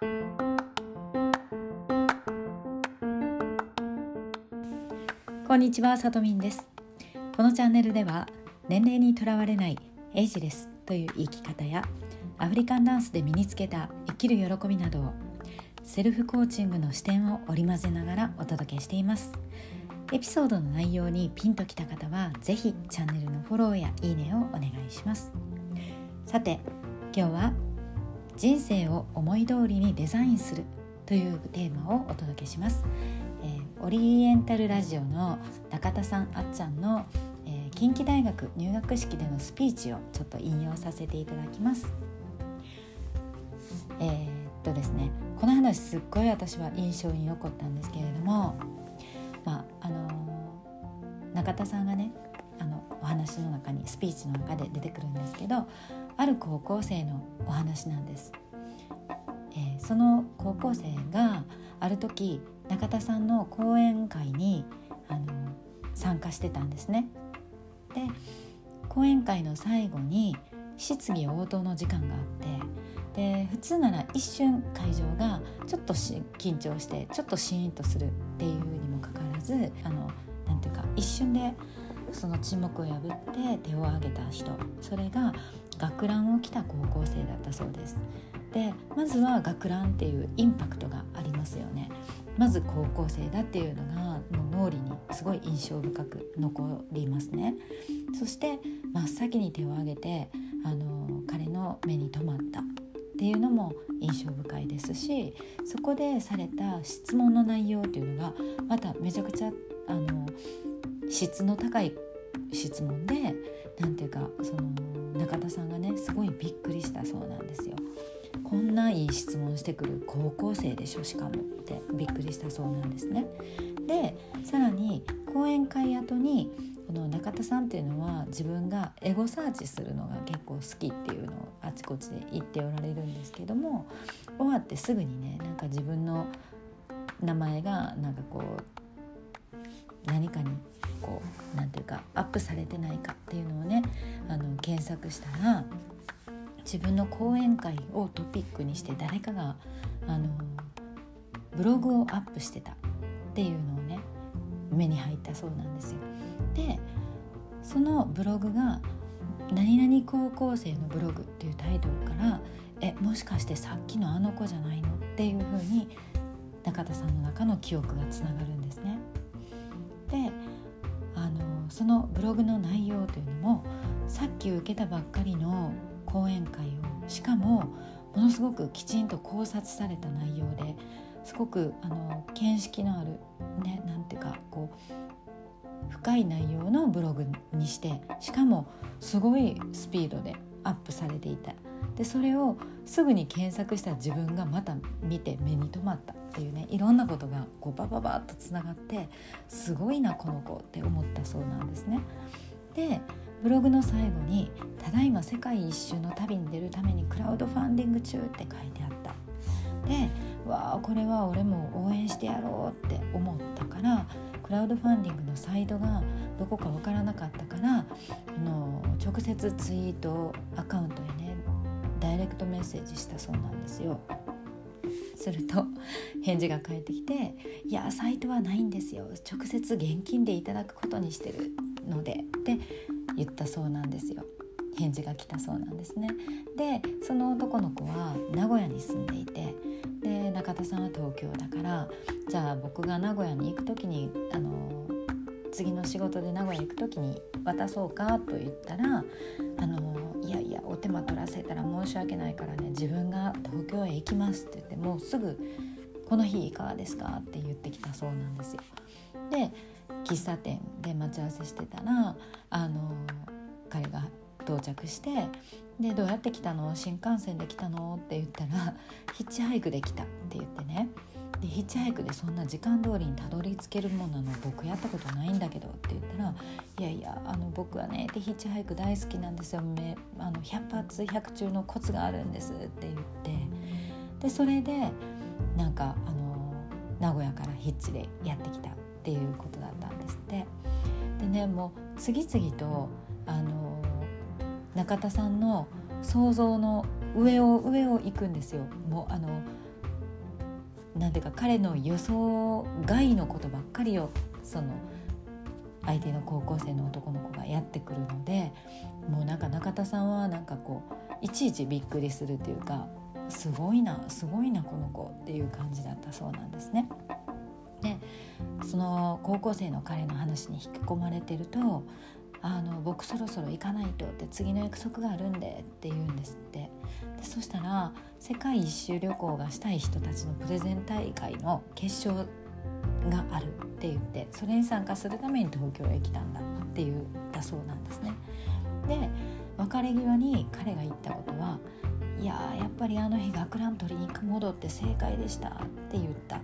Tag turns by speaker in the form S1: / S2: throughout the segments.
S1: こんにちは、さとみんです。このチャンネルでは年齢にとらわれないエイジレスという生き方やアフリカンダンスで身につけた生きる喜びなどをセルフコーチングの視点を織り交ぜながらお届けしています。エピソードの内容にピンときた方は是非チャンネルのフォローやいいねをお願いします。さて今日は人生を思い通りにデザインするというテーマをお届けしますオリエンタルラジオの中田さんあっちゃんの、えー、近畿大学入学式でのスピーチをちょっと引用させていただきます。えー、っとですねこの話すっごい私は印象に残ったんですけれども、まああのー、中田さんがねあのお話の中にスピーチの中で出てくるんですけどある高校生のお話なんです。えー、その高校生がある時中田さんの講演会にあの参加してたんですね。で講演会の最後に質疑応答の時間があってで普通なら一瞬会場がちょっと緊張してちょっとシーンとするっていうにもかかわらずあのなていうか一瞬でその沈黙を破って手を挙げた人それが学ランを着た高校生だったそうです。でまずは学ランっていうインパクトがありますよね。まず高校生だっていうのがもう脳裏にすごい印象深く残りますねそして真っ先に手を挙げてあの彼の目に留まったっていうのも印象深いですしそこでされた質問の内容っていうのがまためちゃくちゃあの質の高い質問で何ていうかその中田さんがねすごいびっくりしたそうなんですよ。こんないい質問してくる高校生でしょしかもってびっくりしたそうなんですね。でさらに講演会後にこの中田さんっていうのは自分がエゴサーチするのが結構好きっていうのをあちこちで言っておられるんですけども終わってすぐにねなんか自分の名前がなんかこう何かにこう何て言うかアップされてないかっていうのをねあの検索したら自分の講演会をトピックにして誰かがあのブログをアップしてたっていうのをね目に入ったそうなんですよ。でそのブログが「何々高校生のブログ」っていうタイトルから「えもしかしてさっきのあの子じゃないの?」っていうふうに中田さんの中の記憶がつながるんですね。そのブログの内容というのもさっき受けたばっかりの講演会をしかもものすごくきちんと考察された内容ですごくあの見識のあるねなんていうかこう深い内容のブログにしてしかもすごいスピードでアップされていた。でそれをすぐに検索した自分がまた見て目に留まったっていうねいろんなことがこうバババッとつながってすごいなこの子って思ったそうなんですね。でブログの最後に「ただいま世界一周の旅に出るためにクラウドファンディング中」って書いてあったでわあこれは俺も応援してやろうって思ったからクラウドファンディングのサイトがどこかわからなかったからあの直接ツイートアカウントへねダイレクトメッセージしたそうなんですよ。すると返事が返ってきて「いやサイトはないんですよ。直接現金でいただくことにしてるので」って言ったそうなんですよ。返事が来たそうなんですね。でその男の子は名古屋に住んでいてで中田さんは東京だからじゃあ僕が名古屋に行く時にあの次の仕事で名古屋行く時に渡そうかと言ったらあのいやいやお手間取らせたら申し訳ないからね自分が東京へ行きますって言ってもうすぐ「この日いかがですか?」って言ってきたそうなんですよ。で喫茶店で待ち合わせしてたらあの彼が到着してでどうやって来たの？新幹線で来たの？って言ったらヒッチハイクで来たって言ってねでヒッチハイクでそんな時間通りにたどり着けるもんなの僕やったことないんだけどって言ったら「いやいやあの僕はねでヒッチハイク大好きなんですよ。めあの100発100中のコツがあるんです」って言って。でそれでなんかあの名古屋からヒッチでやってきたっていうことだったんですって。でねもう次々とあの中田さんの想像の上を上を行くんですよ。もうあのなんていうか彼の予想外のことばっかりをその相手の高校生の男の子がやってくるのでもうなんか中田さんはなんかこういちいちびっくりするというかすごいなすごいなこの子っていう感じだったそうなんですね。でその高校生の彼の話に引き込まれてると「あの僕そろそろ行かないと」って次の約束があるんでって言うんですってでそしたら世界一周旅行がしたい人たちのプレゼン大会の決勝があるって言ってそれに参加するために東京へ来たんだって言ったそうなんですね。で別れ際に彼が言ったことは「いややっぱりあの日学ラン取りに行く戻って正解でした」って言ったっ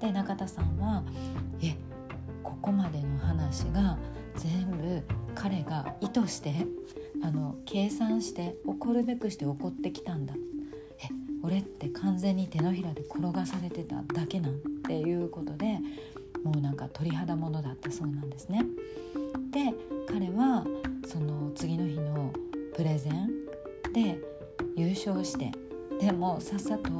S1: てで中田さんは「えここまでの話が全部彼が意図してあの計算して怒るべくして怒ってきたんだ」え俺って完全に手のひらで転がされてただけなん？っていうことでもうなんか鳥肌ものだったそうなんですね。で彼はその次の日のプレゼンで優勝してでもさっさと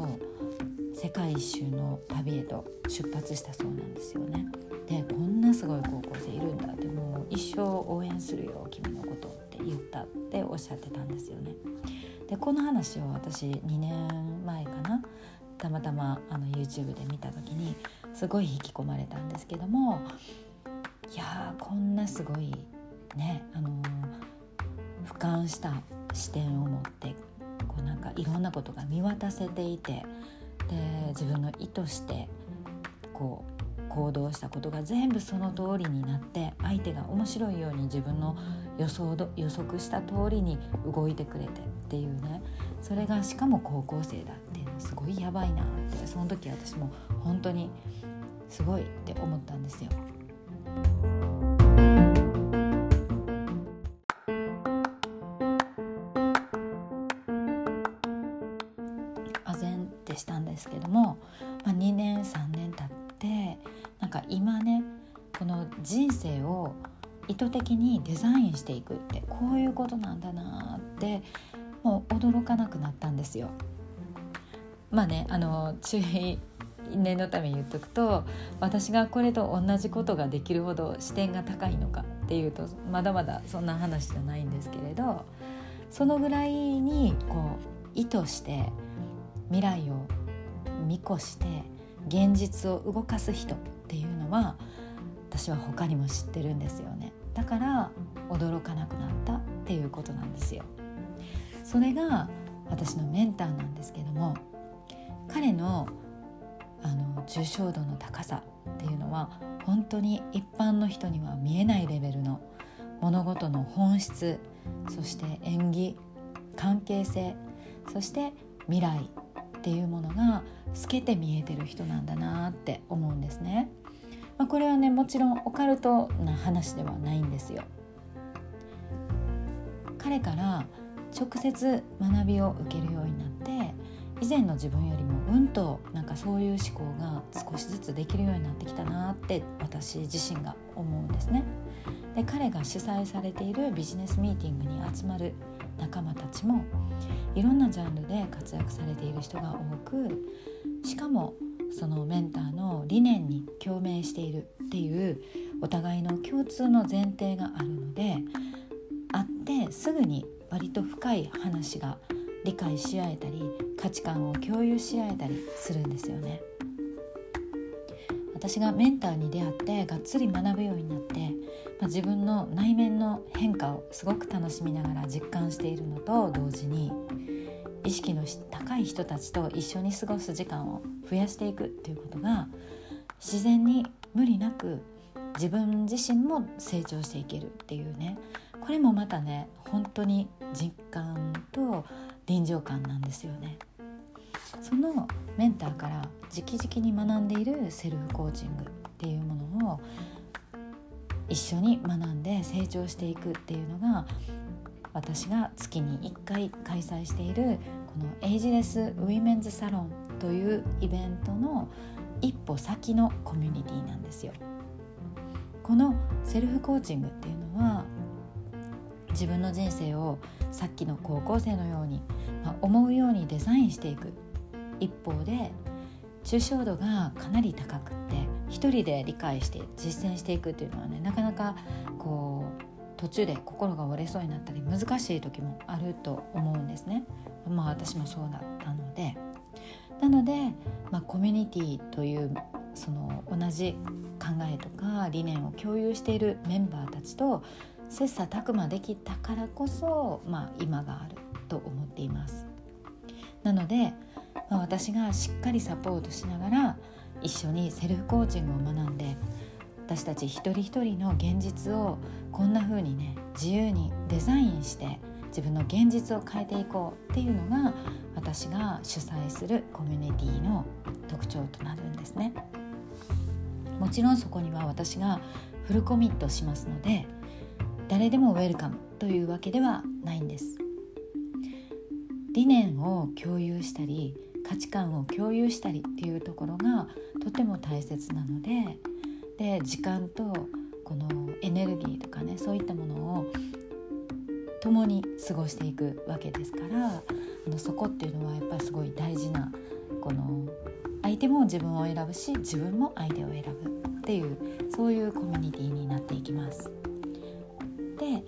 S1: 世界一周の旅へと出発したそうなんですよね。でこんなすごい高校生いるんだってもう一生応援するよ君のこと言ったっておっしゃってたんですよね。でこの話を私2年前かなたまたまあの YouTube で見た時にすごい引き込まれたんですけどもいやーこんなすごいねあのー、俯瞰した視点を持ってこうなんかいろんなことが見渡せていてで自分の意図してこう行動したことが全部その通りになって相手が面白いように自分の予想予測した通りに動いてくれてっていうねそれがしかも高校生だっていうのすごいやばいなってその時私も本当にすごいって思ったんですよ。あぜんってしたんですけども、まあ、2年3年経ってなんか今ねこの人生を意図的にデザインしていくってこういうことなんだなってもう驚かなくなったんですよ。まあねあの注意念のために言っとくと私がこれと同じことができるほど視点が高いのかっていうとまだまだそんな話じゃないんですけれどそのぐらいにこう意図して未来を見越して現実を動かす人っていうのは私は他にも知ってるんですよね。だから驚かなくなったっていうことなんですよ。それが私のメンターなんですけども彼のあの重症度の高さっていうのは本当に一般の人には見えないレベルの物事の本質そして演技関係性そして未来っていうものが透けて見えてる人なんだなって思うんですね。まあ、これはねもちろんオカルトな話ではないんですよ。彼から直接学びを受けるようになって以前の自分よりもうんとなんかそういう思考が少しずつできるようになってきたなって私自身が思うんですね。で彼が主催されているビジネスミーティングに集まる仲間たちもいろんなジャンルで活躍されている人が多くしかもそのメンターの理念に共鳴しているっていうお互いの共通の前提があるので会ってすぐに割と深い話が理解し合えたり価値観を共有し合えたりするんですよね。私がメンターに出会ってがっつり学ぶようになって、まあ、自分の内面の変化をすごく楽しみながら実感しているのと同時に意識の高い人たちと一緒に過ごす時間を増やしていくっていうことが自然に無理なく自分自身も成長していけるっていうねこれもまたね本当に実感と臨場感なんですよね。そのメンターから直々に学んでいるセルフコーチングっていうものを一緒に学んで成長していくっていうのが私が月に1回開催しているこのエイジレスウィメンズサロンというイベントの一歩先のコミュニティなんですよ。このセルフコーチングっていうのは自分の人生をさっきの高校生のように、まあ、思うようにデザインしていく一方で抽象度がかなり高くって一人で理解して実践していくっていうのはねなかなかこう途中で心が折れそうになったり難しい時もあると思うんですね。まあ私もそうだったのでなので、まあ、コミュニティというその同じ考えとか理念を共有しているメンバーたちと切磋琢磨できたからこそ、まあ、今があると思っています。なので、まあ、私がしっかりサポートしながら一緒にセルフコーチングを学んで私たち一人一人の現実をこんな風にね自由にデザインして自分の現実を変えていこうっていうのが私が主催するコミュニティの特徴となるんですね。もちろんそこには私がフルコミットしますので誰でもウェルカムというわけではないんです。理念を共有したり価値観を共有したりっていうところがとても大切なのでで時間とこのエネルギーとかねそういったものを共に過ごしていくわけですからあのそこっていうのはやっぱりすごい大事なこの相手も自分を選ぶし自分も相手を選ぶっていうそういうコミュニティになっていきます。で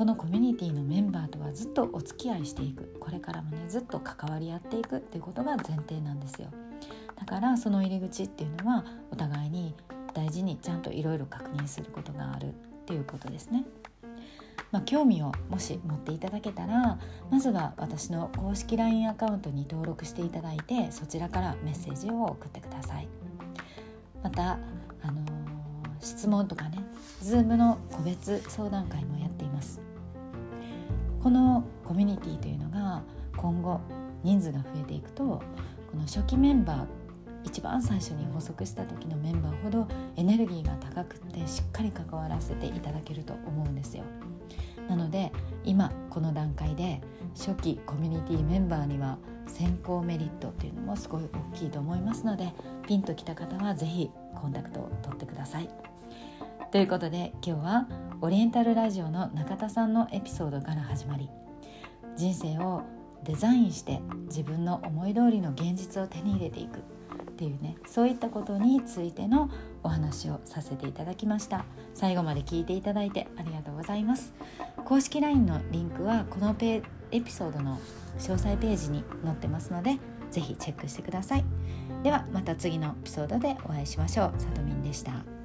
S1: このコミュニティのメンバーとはずっとお付き合いしていく。これからもねずっと関わり合っていく。っていうことが前提なんですよ。だからその入り口っていうのはお互いに大事にちゃんといろいろ確認することがある。っていうことですね。まあ、興味をもし持っていただけたらまずは私の公式 LINE アカウントに登録していただいてそちらからメッセージを送ってください。また、あのー、質問とかね Zoom の個別相談会もやっています。このコミュニティというのが今後人数が増えていくとこの初期メンバー一番最初に発足した時のメンバーほどエネルギーが高くてしっかり関わらせていただけると思うんですよ。なので今この段階で初期コミュニティメンバーには先行メリットっていうのもすごい大きいと思いますのでピンときた方は是非コンタクトを取ってください。ということで今日はオリエンタルラジオの中田さんのエピソードから始まり人生をデザインして自分の思い通りの現実を手に入れていくっていうねそういったことについてのお話をさせていただきました。最後まで聞いていただいてありがとうございます。公式 LINE のリンクはこのペエピソードの詳細ページに載ってますので是非チェックしてください。ではまた次のエピソードでお会いしましょう。さとみんでした。